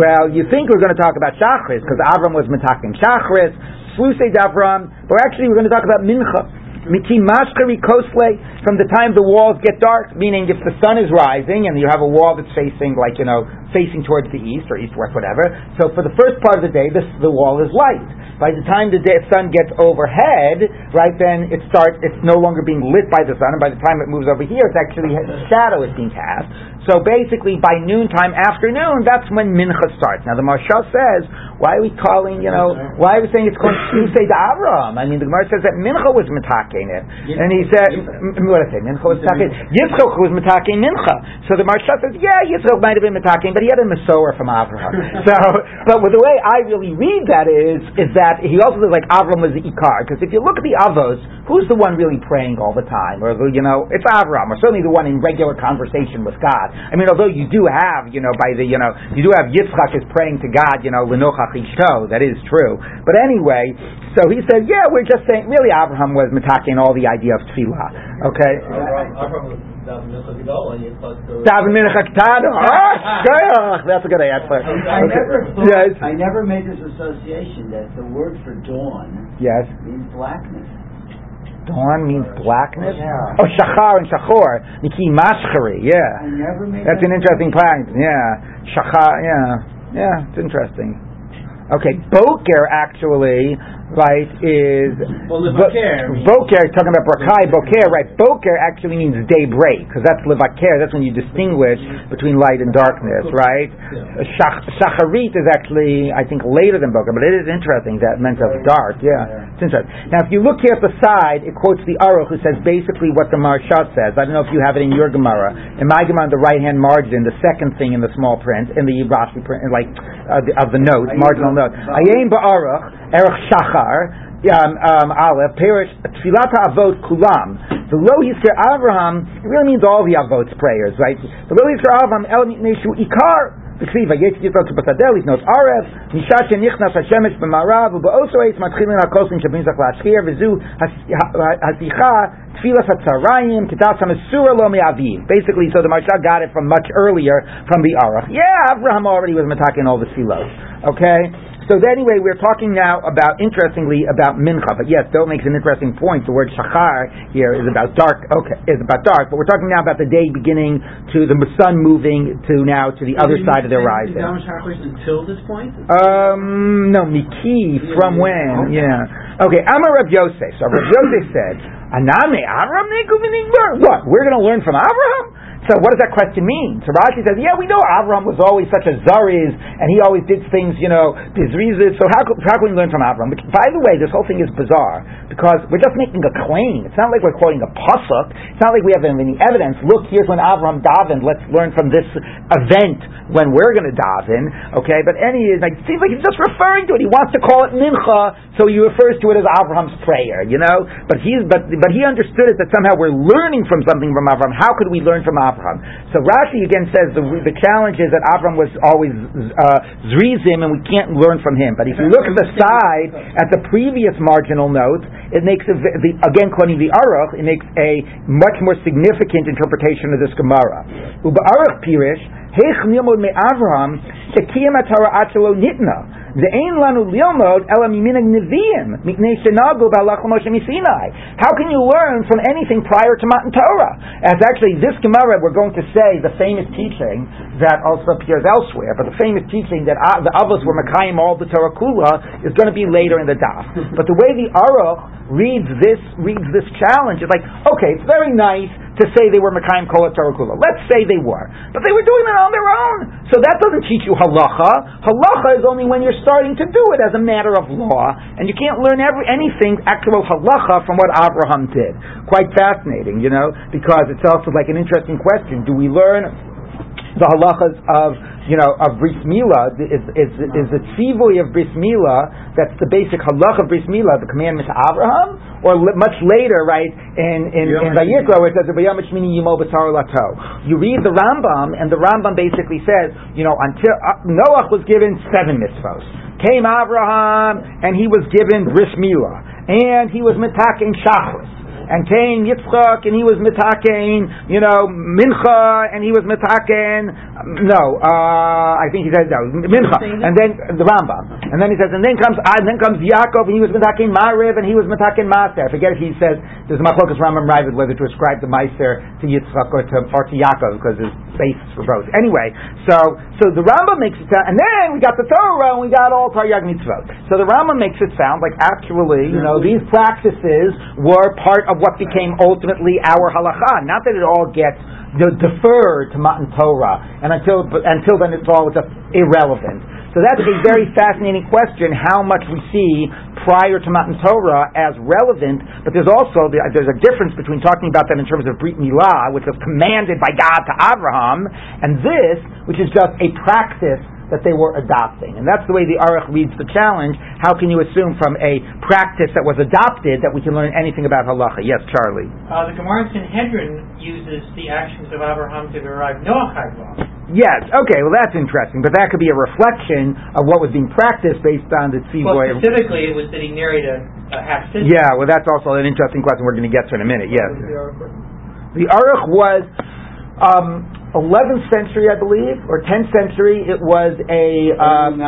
well, you think we're going to talk about Shachris because Avram was metaking Shachris. Slusei de Avram, but actually we're going to talk about Mincha. Miki mashkari kosle, from the time the walls get dark, meaning if the sun is rising and you have a wall that's facing, like, you know, facing towards the east or east west, whatever. So for the first part of the day, this, the wall is light. By the time the day, sun gets overhead, right, then it starts, it's no longer being lit by the sun, and by the time it moves over here, it's actually, shadow is being cast. So basically, by noontime, afternoon, that's when mincha starts. Now the Maharsha says, why are we calling, you know, why are we saying it's called Tuesday to Avram? I mean, the Gemara says that mincha was mitaking it. And he said, what did I say? Mincha was mitaking Yitzchok was mitaking mincha. So the Maharsha says, yeah, Yitzchok might have been mitaking, but he had a Masorah from Avraham. so, but with the way I really read that is, is that he also says like Avram was the Ikar. Because if you look at the Avos, who's the one really praying all the time? Or, you know, it's Avram, or certainly the one in regular conversation with God. I mean, although you do have, you know, by the, you know, you do have Yitzchak is praying to God, you know, Lenochach Ishto, that is true. But anyway, so he said, yeah, we're just saying, really Abraham was mitaking all the idea of tefillah. Okay? Daven Mincha Ketana. Oh, that's a good answer. I never, Yes. I never made this association that the word for dawn Yes. means blackness. Dawn means blackness. Yeah. Oh, shachar and shachor. Niki mashchari. Yeah. That's an interesting point. Yeah. Shachar. Yeah. Yeah. It's interesting. Okay. Boker actually, right, is Well, Bo- Boker, talking about Brakai, Boker, right? Boker actually means daybreak, because that's levaker, that's when you distinguish between light and darkness, right? Shach, shacharit is actually, I think, later than Boker, but it is interesting that meant of dark, yeah. It's interesting. Now, if you look here at the side, it quotes the Aruch, who says basically what the Maharsha says. I don't know if you have it in your Gemara. In my Gemara, on the right-hand margin, the second thing in the small print, in the Rashi print, like, uh, the, of the note, marginal note. Ayin ba'arach, erech shachar, um, um, Aleph, Perish, Tfilat Avot Kulam. The Lo Yisrael Avraham, it really means all the Avot's prayers, right? The Lo Yisrael Avraham, El Ikar, וכתיב ויצא יצחק שבשדה לבנות ערב, משעה שנכנס השמש במערב ובאוסרייס מתחילים הכוסים שבנזך להשחיר וזו השיחה תפילת הצהריים, כתב המסורה לו מאביו. Basically, so the Maharsha got it from much earlier from the Aruch. Yeah, Abraham already was metaking all the silos. Okay? So anyway, we're talking now about, interestingly, about mincha. But yes, Bill makes an interesting point. The word shachar here is about dark. Okay, is about dark. But we're talking now about the day beginning to the sun moving to now to the other side of the horizon. until this point? Um, no, Miki, from when? Yeah. Okay, Amar Rav Yosef. So Rav Yosef said, Aname Avram. What? We're going to learn from Abraham? So what does that question mean? So Rashi says, yeah, we know Avram was always such a zariz, and he always did things, you know, bizrizis. So how, how can we learn from Avram? But by the way, this whole thing is bizarre because we're just making a claim. It's not like we're quoting a pasuk. It's not like we have any evidence. Look, here's when Avram davened. Let's learn from this event when we're going to daven. Okay, but any it seems like he's just referring to it. He wants to call it mincha, so he refers to it as Avram's prayer. You know, but he's but but he understood it that somehow we're learning from something from Avram. How could we learn from Avram? So Rashi again says the the challenge is that Avram was always uh, zrizim, and we can't learn from him. But if you look at the side at the previous marginal note, it makes a, the, again quoting the Aruch, it makes a much more significant interpretation of this Gemara. Uba Aruch Pirish. Heich me Avraham atara nitna. Lanu lilmod ela neviim b'alach Moshe misinai. How can you learn from anything prior to Matan Torah? As actually this Gemara, we're going to say the famous teaching that also appears elsewhere, but the famous teaching that uh, the Avos were Makayim all the Torah Kula is going to be later in the Daf. but the way the Aruch reads this reads this challenge, it's like, okay, it's very nice to say they were Mekayim Kol Torah Kula. Let's say they were, but they were doing it on their own. So that doesn't teach you halacha. Halacha is only when you're starting to do it as a matter of law, and you can't learn every anything actual halacha from what Abraham did. Quite fascinating, you know, because it's also like an interesting question. Do we learn the halachas of you know of bris milah is is is the tzivoy of bris milah. That's the basic halach of bris milah the commandment to Abraham. Or li- much later right in in, in Vayikra where it says "Vayam Shmini Yimo B'Tar Lato. You read the Rambam and the Rambam basically says you know until uh, Noach was given seven mitzvos came Abraham and he was given bris milah. And he was mitaking shachris and came Yitzchak, and he was mitaken, you know, Mincha, and he was mitaken. No, uh, I think he says no, Mincha, and then the Rambam, and then he says, and then comes uh, and then comes Yaakov, and he was mitaken Mariv, and he was mitaken Master. I forget if he says there's a machlokas Rambam Raavad whether to ascribe the Meister to Yitzchak or to or to Yaakov because there's basis for both. Anyway, so so the Rambam makes it sound, and then we got the Torah, and we got all Taryag mitzvot. So the Rambam makes it sound like actually, you know, these practices were part of what became ultimately our halacha. Not that it all gets you know, deferred to Matan Torah, and until until then it's all irrelevant. So that's a very fascinating question. How much we see prior to Matan Torah as relevant, but there's also there's a difference between talking about that in terms of Brit Milah, which was commanded by God to Abraham, and this, which is just a practice that they were adopting. And that's the way the Aruch reads the challenge. How can you assume from a practice that was adopted that we can learn anything about halacha? Yes, Charlie. Uh, the Gemara in Sanhedrin uses the actions of Abraham to derive Noachide law. Yes, okay, well that's interesting, but that could be a reflection of what was being practiced based on the Well, Tzivoy. specifically, it was that he married a, a half sister. Yeah, well that's also an interesting question we're going to get to in a minute, yes. The Aruch was um, 11th century, I believe, or 10th century. It was a um,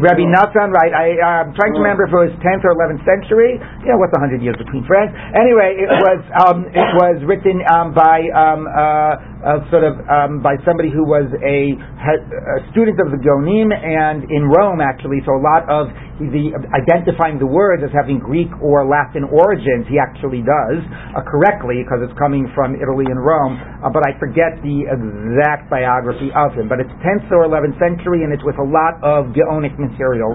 Rabbi Nathan, right? I, I'm trying to remember if it was 10th or 11th century. Yeah, what's 100 years between friends? Anyway, it was um, it was written um, by um, uh, uh, sort of um, by somebody who was a, a student of the Geonim and in Rome, actually. So a lot of the identifying the words as having Greek or Latin origins, he actually does uh, correctly because it's coming from Italy and Rome. Uh, but I forget the exact biography of him. But it's 10th or 11th century, and it's with a lot of Geonic material.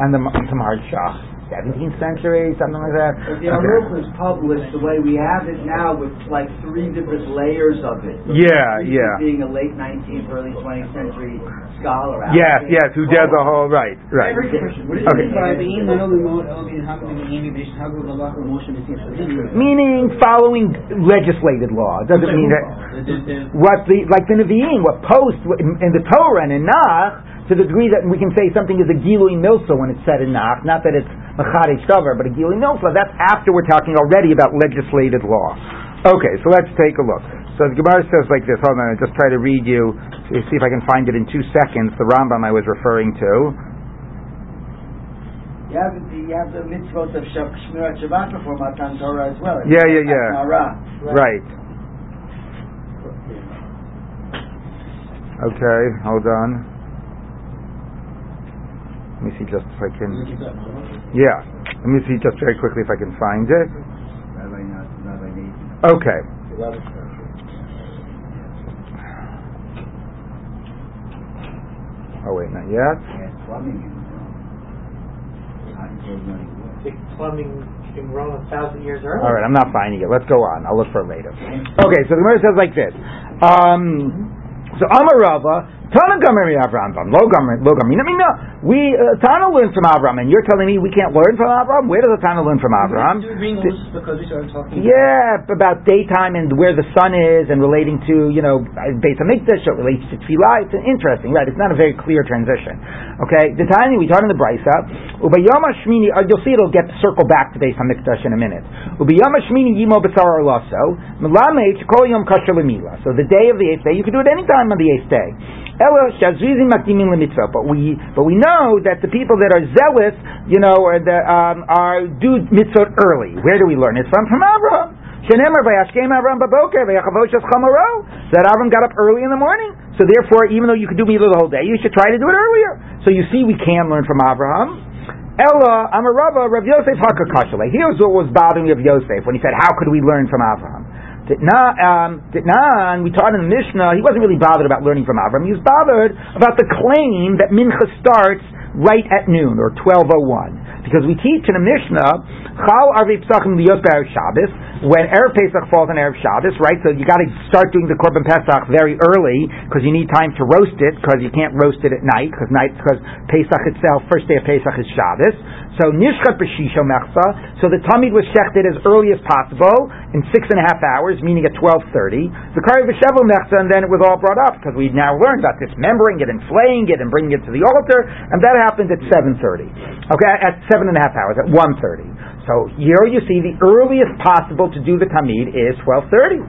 And the Tamar Shah. 17th century, something like that. But the Aruch was published the way we have it now with like three different layers of it. Yeah, yeah. Being a late 19th, early 20th century scholar. out Yes, yes, who does the whole, right, right. What is Okay. Meaning following legislated law. It doesn't mean that what the like the Nevi'im, what post in, in the Torah and in Nach, to the degree that we can say something is a Gilui Milsa when it's said in Nach, not that it's Machare Shavar, but a Gilui Milsa, that's after we're talking already about legislated law. Okay, so let's take a look. So the Gemara says like this, hold on, I'll just try to read you, see if I can find it in two seconds, the Rambam I was referring to. You have, the, you have the mitzvot of Shmirat Shabbat before Matan Torah as well. Yeah, yeah, yeah. Gemara. Right. Okay, hold on. Let me see just if I can. Yeah. Let me see just very quickly if I can find it. Okay. Oh wait, not yet. Plumbing in Rome a thousand years earlier. All right, I'm not finding it. Let's go on. I'll look for it later. Okay, so the Gemara says like this. Um, so Amar Rava, Tana Gomer Avraham, Lo Gomer, Lo Gomer. I mean, no, we uh, Tana learned from Avraham, and you're telling me we can't learn from Avraham? Where does the Tana learn from Avraham? because we started talking. Yeah, about daytime and where the sun is, and relating to you know Beit Hamikdash. It relates to Tefillah. It's interesting, right? It's not a very clear transition. Okay, the time we taught in the Brisa, Ubayom Shmini. Uh, you'll see it'll get circle back to Beit Hamikdash in a minute. Ubayom Shmini Yimo B'Tzar Lasso Melamed Kol Yom Kasher Lemila. So the day of the eighth day, you can do it any time on the eighth day. Ela Shazrizim Makdimin Lemitzvah. But we but we know that the people that are zealous, you know, or that um, are do mitzvot early. Where do we learn it from? From Abraham. Shenemer vayashkem Avram baboker vayachavoshas chamaro. That Avram got up early in the morning. So therefore, even though you could do mitzvah the whole day, you should try to do it earlier. So you see, we can learn from Abraham. Ella Amarava Rav Yosef Hakakashale. Here's what was bothering Rav Yosef when he said, "How could we learn from Abraham?" Ditnan, we taught in the Mishnah, he wasn't really bothered about learning from Avram. He was bothered about the claim that Mincha starts right at noon or 1201. Because we teach in the Mishnah Chal Arvi Pesachim Liyot Be'er Shabbos, when Erev Pesach falls on Erev Shabbos, right? So you got to start doing the Korban Pesach very early because you need time to roast it because you can't roast it at night because night because Pesach itself, first day of Pesach is Shabbos. So Nishchat B'Shisho Mechsa. So the Tamid was shechted as early as possible in six and a half hours, meaning at twelve thirty. The Kari V'Shevel Mechsa, and then it was all brought up because we now learned about dismembering it and flaying it and bringing it to the altar, and that happened at seven thirty. Okay, at seven and a half hours, at one thirty. So here you see the earliest possible to do the tamid is twelve thirty.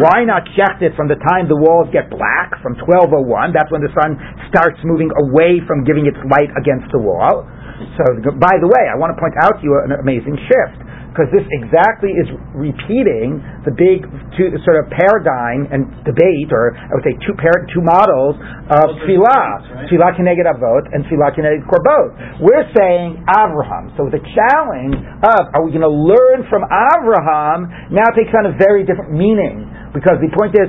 Why not check it from the time the walls get black, from 1201? That's when the sun starts moving away from giving its light against the wall. So, by the way, I want to point out to you an amazing shift because this exactly is repeating the big two, sort of paradigm and debate, or I would say two par- two models of tefillah, tefillah keneged avot and tefillah keneged korbot. We're saying Avraham. So the challenge of are we going to learn from Avraham now takes on a very different meaning. Because the point is,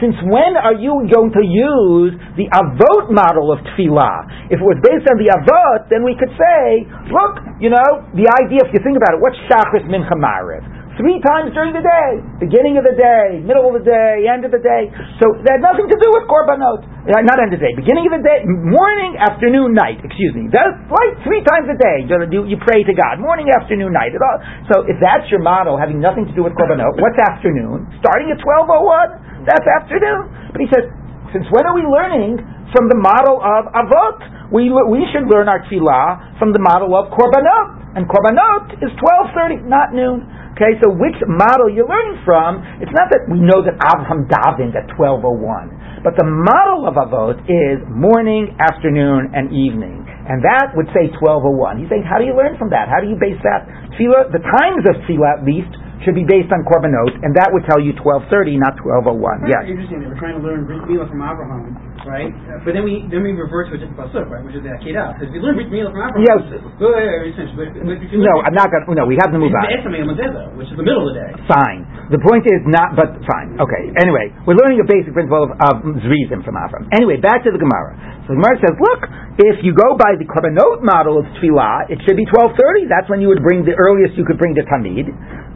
since when are you going to use the avot model of tefillah? If it was based on the avot, then we could say, look, you know, the idea, if you think about it, what's shachris mincha mariv? Three times during the day, beginning of the day, middle of the day, end of the day. So that had nothing to do with korbanot. Uh, not end of the day, beginning of the day, morning, afternoon, night. Excuse me. That's right, three times a day. You, you pray to God, morning, afternoon, night. All, so if that's your model, having nothing to do with korbanot, what's afternoon? Starting at twelve oh one. That's afternoon. But he says, since when are we learning from the model of avot? We we should learn our tefillah from the model of korbanot, and korbanot is twelve thirty, not noon. Okay, so which model you're learning from, it's not that we know that Abraham davened at 1201, but the model of Avot is morning, afternoon, and evening. And that would say 1201. He's saying, how do you learn from that? How do you base that? Tefillah, the times of Tefillah, at least, should be based on korbanot, and that would tell you 1230, not 1201. Yes. Interesting that we're trying to learn Milah from Abraham, right? But then we then we revert to a different pasuk, right? Which is the Akedah. Because we learn Brit from Abraham. Yes. But, but, but No, I'm not going no, we have to move on. on. which is the middle of the day. Fine. The point is not, but fine. Okay. Anyway, we're learning a basic principle of, of Zrizim from Avram. Anyway, back to the Gemara. So the Gemara says, look, if you go by the korbanot model of tefillah, it should be 12:30. That's when you would bring the earliest you could bring the tamid.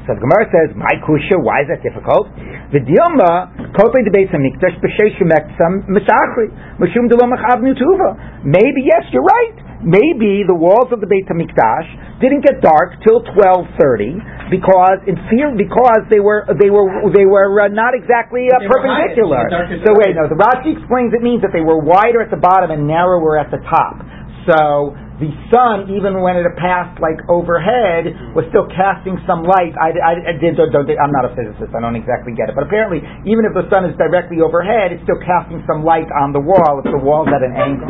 So the Gemara says, "My kusha, why is that difficult?" The dilma kopei the beis hamikdash b'sheish mektsam misachri mishum delo mechavnu tuva. Maybe yes, you're right. Maybe the walls of the Beit Hamikdash didn't get dark till twelve thirty because in fear because they were they were they were uh, not exactly uh, They were higher. perpendicular. They were darker So wait, no. The Rashi explains it means that they were wider at the bottom and narrower at the top. So the sun, even when it passed like overhead, was still casting some light. I, I, I did, don't, don't, I'm not a physicist. I don't exactly get it. But apparently, even if the sun is directly overhead, it's still casting some light on the wall if the wall's at an angle.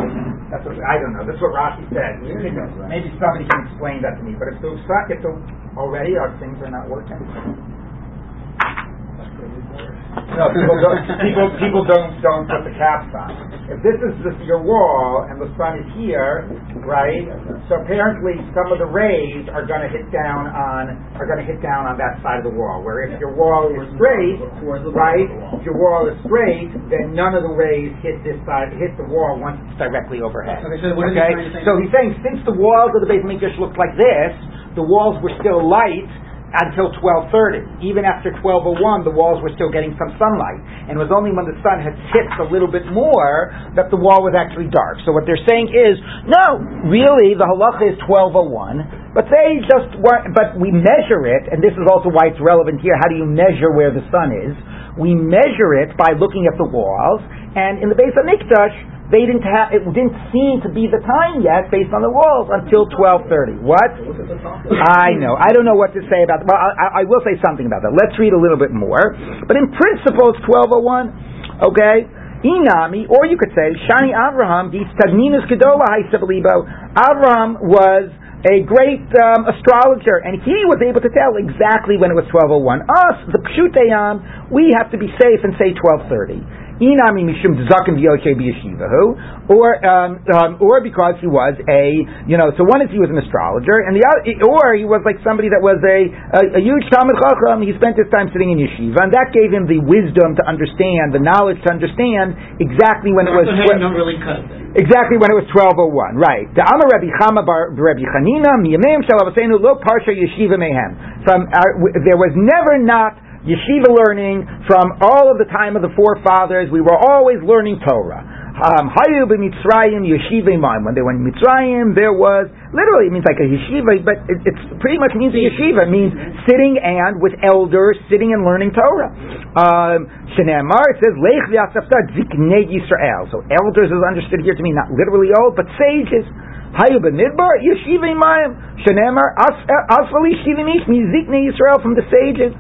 That's what I don't know. That's what Rashi said. Maybe somebody can explain that to me. But if the sun, if the already our things are not working. No, people don't. People, people don't don't put the caps on. If this is the, your wall and the sun is here, right? So apparently, some of the rays are going to hit down on are going to hit down on that side of the wall. Where if your wall is straight, right? If your wall is straight, then none of the rays hit this side, hit the wall once it's directly overhead. Okay, so what is he Okay, trying to say? so he's saying since the walls of the Beit Hamikdash looked like this, the walls were still light until 12:30. Even after 12:01, the walls were still getting some sunlight, and it was only when the sun had tipped a little bit more that the wall was actually dark. So what they're saying is, no, really, the halacha is 12:01, but they just weren't. But we measure it, and this is also why it's relevant here. How do you measure where the sun is? We measure it by looking at the walls, and in the Beis Hamikdash, they didn't have it didn't seem to be the time yet based on the walls until 12:30. What? I know. I don't know what to say about. Well, I, I will say something about that. Let's read a little bit more. But in principle, it's 12:01. Okay. Inami, or you could say Shani Avraham, the Stagninus Gedola Haisabalibo. Avraham was a great um, astrologer, and he was able to tell exactly when it was 12:01. Us, the Pshuteyam, we have to be safe and say 12:30. Inami mishum zaken v'yoshe b'yeshivahu, or um, um, or because he was a you know. So one is he was an astrologer, and the other, or he was like somebody that was a a, a huge talmid chacham. He spent his time sitting in yeshiva, and that gave him the wisdom to understand, the knowledge to understand exactly when it was. Don't really. Exactly when it was 1201, right. The Amar Rabbi Chama bar Rabbi Chanina, Miyamim Shalabasenu Lo Parsha Yeshiva Mehem. From, uh, there was never not yeshiva learning from all of the time of the forefathers. We were always learning Torah. Um, Hayu b'Mitzrayim yeshiva When they went Mitzrayim, there was literally it means like a yeshiva, but it, it's pretty much means a yeshiva. It means sitting and with elders, sitting and learning Torah. Um, Shenemar it says Ziknei Yisrael. So elders is understood here to mean not literally old, but sages. Hayu b'Midbar yeshiva Mayim. Shenemar Asfali Shivimish Miziknei Yisrael from the sages.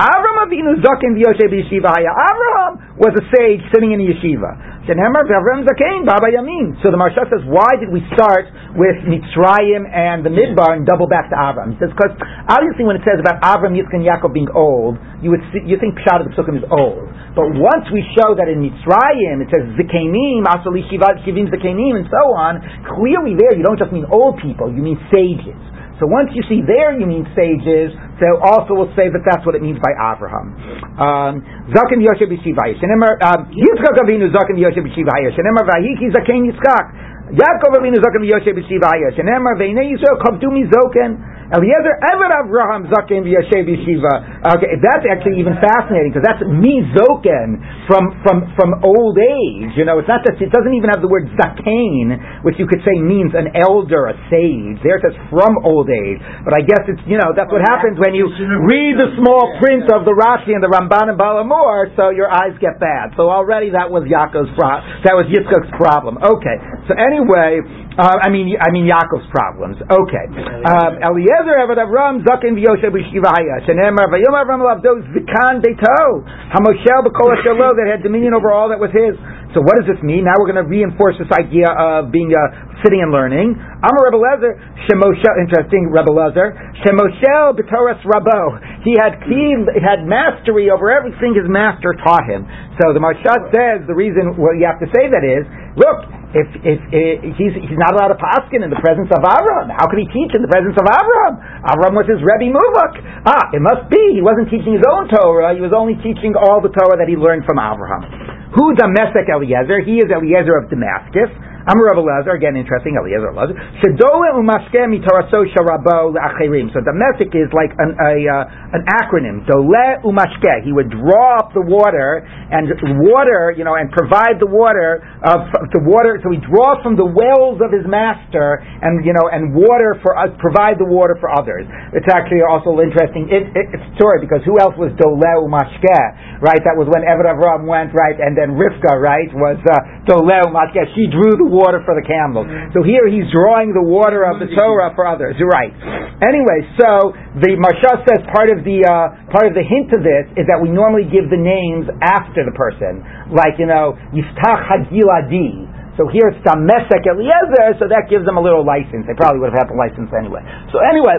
Avram Avinu Zaken v'Yoshe b'Yeshiva Haya. Avram was a sage sitting in a yeshiva. Zakein Baba Yamin. So the Maharsha says, why did we start with Mitzrayim and the Midbar and double back to Avram? He says, because obviously when it says about Avram, Yitzchak, and Yaakov being old, you would see, you think Pshat of the Psukim is old. But once we show that in Mitzrayim it says Zikenim, Asali Shivim Zikenim, and so on, clearly there you don't just mean old people, you mean sages. So once you see there, you mean sages. So also we'll say that that's what it means by Abraham. Um, Zaken. Shenemar um, Yitzchak Avinu Zaken Yoshe b'Shivaya. Shenemar Vayiki Zaken Yitzchak. Yaakov Avinu Zaken b'Shivaya. Shenemar Veinei Yisrael Kavdu Zoken. Eliezer Ever Avraham Zaken v'Yashev Yeshiva. Okay, that's actually even fascinating because that's me Zoken from from from old age. You know, it's not just it doesn't even have the word Zaken, which you could say means an elder, a sage. There it says from old age, but I guess it's you know that's what happens when you read the small print of the Rashi and the Ramban and Balamor, so your eyes get bad. So already that was Yaakov's pro- that was Yitzchak's problem. Okay, so anyway. Uh, I mean, I mean Yaakov's problems. Okay. Um, Eliezer Eved Avram Zaken V'Yoshe B'Shivaya Shenemar V'Yom Avram Lavdo Zikan Beito Hamoshel B'Kol Shelo that had dominion over all that was his. So what does this mean? Now we're going to reinforce this idea of being uh, sitting and learning. Amar Rebbe Lezer Shemoshel. Interesting, Rebbe Lezer Shemoshel B'Toras Rabo. He had he had mastery over everything his master taught him. So the Maharsha says the reason well, you have to say that is look if, if, if, he's, he's not allowed to paskin in the presence of Avraham, how could he teach in the presence of Avraham? Avraham was his Rebbe Muvak. Ah, it must be he wasn't teaching his own Torah, he was only teaching all the Torah that he learned from Avraham. Who Damesek Eliezer? He is Eliezer of Damascus. Amar Rabbi Lezer, again interesting, Eliezer Lezer. Shedole umaske mitaraso sharabo le'acherim. So Damesek is like an, a, uh, an acronym. Dole umashke. He would draw up the water and water, you know, and provide the water of the water. So he draws from the wells of his master, and you know, and water for us, provide the water for others. It's actually also interesting. It, it, story because who else was Dole umashke? Right, that was when Eved Avram went right, and then Rivka, right, was uh, Dole umashke. She drew the water for the camels. So here he's drawing the water of the Torah for others. You're right. Anyway, so the Maharsha says part of the uh, part of the hint of this is that we normally give the names after the person, like you know Yiftach Hagiladi. So here it's Damesek Eliezer, so that gives them a little license. They probably would have had the license anyway. So anyway,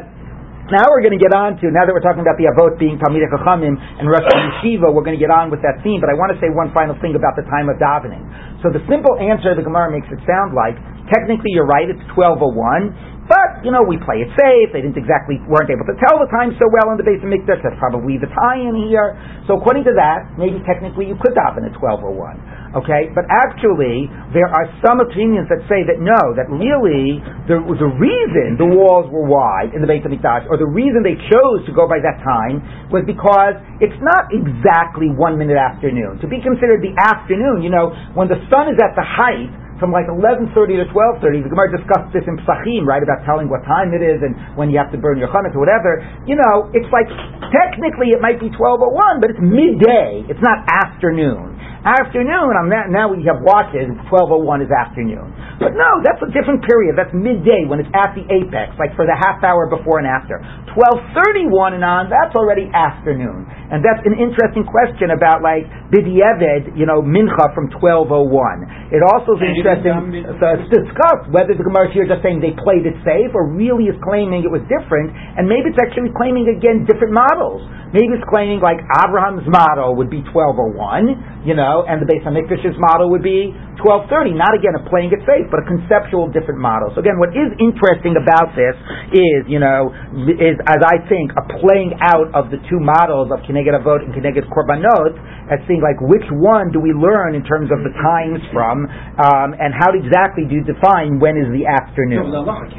now we're going to get on to, now that we're talking about the Avot being Talmidei Chachamim and Rosh Yeshiva, we're going to get on with that theme, but I want to say one final thing about the time of davening. So the simple answer the Gemara makes it sound like, technically you're right, it's 1201, but, you know, we play it safe. They didn't exactly, weren't able to tell the time so well in the Beis Hamikdash. That's probably the tie-in here. So according to that, maybe technically you could daven at 1201. Okay? But actually, there are some opinions that say that no, that really, the, the reason the walls were wide in the Beis Hamikdash, or the reason they chose to go by that time, was because it's not exactly one minute afternoon. To be considered the afternoon, you know, when the sun is at the height, from like 11.30 to 12.30. The Gemara discussed this in Psachim, right, about telling what time it is and when you have to burn your chametz or whatever. You know, it's like, technically it might be 12.01, but it's midday. It's not afternoon. Afternoon, I'm not, now we have watches, 12.01 is afternoon. But no, that's a different period. That's midday when it's at the apex, like for the half hour before and after. 12.31 and on, that's already afternoon. And that's an interesting question about like Bidiyeved, you know, Mincha from 1201. It also is interesting so uh, it's discussed whether the Gemara here is just saying they played it safe or really is claiming it was different, and maybe it's actually claiming again different models. Maybe it's claiming like Abraham's model would be 1201, you know, and the Beis Hamikdash's model would be 1230. Not again a playing it safe, but a conceptual different model. So again, what is interesting about this is, you know, is as I think a playing out of the two models of Keneged Avot and Keneged Korbanot as seeing like which one do we learn in terms of the times from, um, and how exactly do you define when is the afternoon?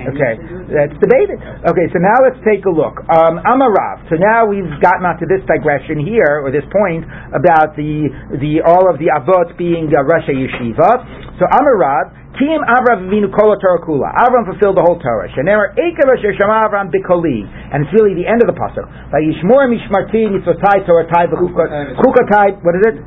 Okay, that's debated. Okay, so now let's take a look. Um, Amarav. So now we've gotten onto this digression here, or this point about the the all of the avot being uh, Rosh Yeshiva. So Amarav. Kim Avram Avinu Kol Torah Kula. Avram fulfilled the whole Torah. Shenemer Ekev Asher Shema Avram Bikoli. And it's really the end of the pasuk. By Vayishmor Mishmarti Mitzvotai Toratai V'chukatai. What is it?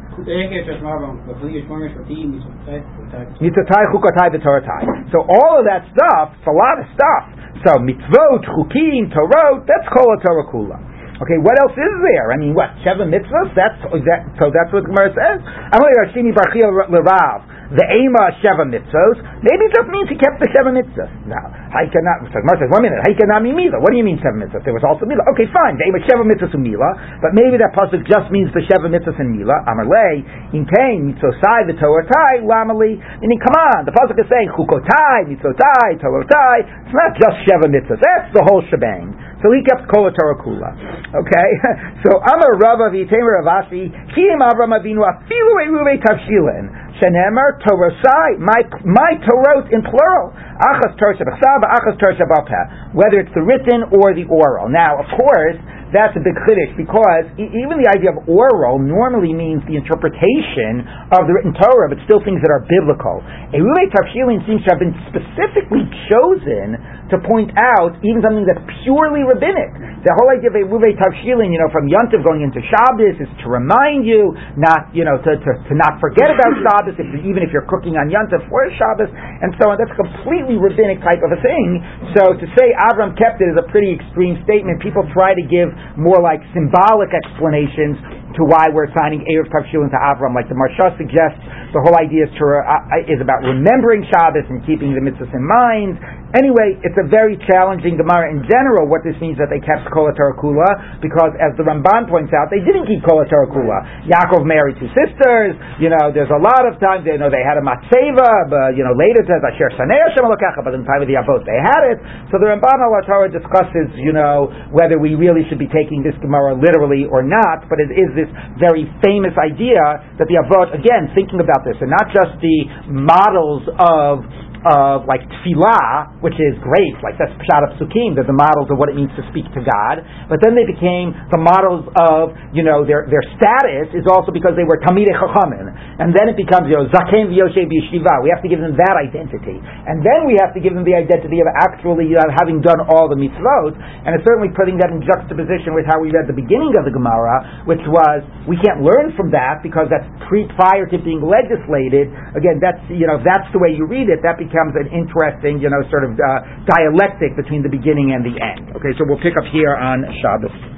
Mitzvotai Chukatai V'Toratai. So all of that stuff, it's a lot of stuff. So mitzvot, chukim, torot, that's Kol Torah Kula. Okay, what else is there? I mean, what seven mitzvahs? That's that, so. That's what Gemara says. I'm going Amalei Rashini Barchil Lerav the Ema Sheva mitzvos, maybe it just means he kept the Sheva mitzvahs. Now, cannot, so Gemara says, one minute, I cannot mean Mila. What do you mean seven mitzvahs? There was also Mila. Okay, fine, the Ema Sheva mitzvahs and Mila, but maybe that pasuk just means the Sheva mitzvahs and Mila. Amarle, in Kain, mitzvosai, the Toratai, Lamali. Meaning, come on, the pasuk is saying Chukotai, mitzotai, Toratai. It's not just Sheva mitzvahs. That's the whole shebang. So he kept Kol Kula. Okay? so Amar Rava V'Yitemer Ravasi, Kim Avram Avinu Afilu Eruve Tavshilin. Shenemer Torosai, my my Torot in plural. Achas Torah Achas Torah. Whether it's the written or the oral. Now, of course, that's a big chiddush because even the idea of oral normally means the interpretation of the written Torah, but still things that are biblical. A Eruvei Tavshilin seems to have been specifically chosen to point out even something that's purely rabbinic. The whole idea of Eruvei Tavshilin, you know, from Yontiv going into Shabbos is to remind you not, you know, to, to, to not forget about Shabbos, if, even if you're cooking on Yontiv for Shabbos, and so on. That's a completely rabbinic type of a thing. So to say Avram kept it is a pretty extreme statement. People try to give more like symbolic explanations to why we're assigning Eruv Tavshilin to Avram. Like the Maharsha suggests, the whole idea is, to, uh, is about remembering Shabbos and keeping the mitzvahs in mind. Anyway, it's a very challenging Gemara in general. What this means that they kept Kol Kula because, as the Ramban points out, they didn't keep Kol Kula. Yaakov married two sisters. You know, there's a lot of times. You know, they had a matzeva, but you know, later it says Asher Sanei Hashem but in time of the Avot they had it. So the Ramban al Torah discusses, you know, whether we really should be taking this Gemara literally or not. But it is this very famous idea that the Avot, again, thinking about this, and not just the models of of like tefillah, which is great, like that's pshat of psukim, they're the models of what it means to speak to God. But then they became the models of, you know, their their status is also because they were talmidei chachamim, and then it becomes you know zaken v'yoshev b'yeshiva. We have to give them that identity, and then we have to give them the identity of actually uh, having done all the mitzvot, and it's certainly putting that in juxtaposition with how we read the beginning of the Gemara, which was we can't learn from that because that's pre prior to being legislated. Again, that's you know if that's the way you read it, that becomes becomes an interesting, you know, sort of uh, dialectic between the beginning and the end. Okay, so we'll pick up here on Shabbos.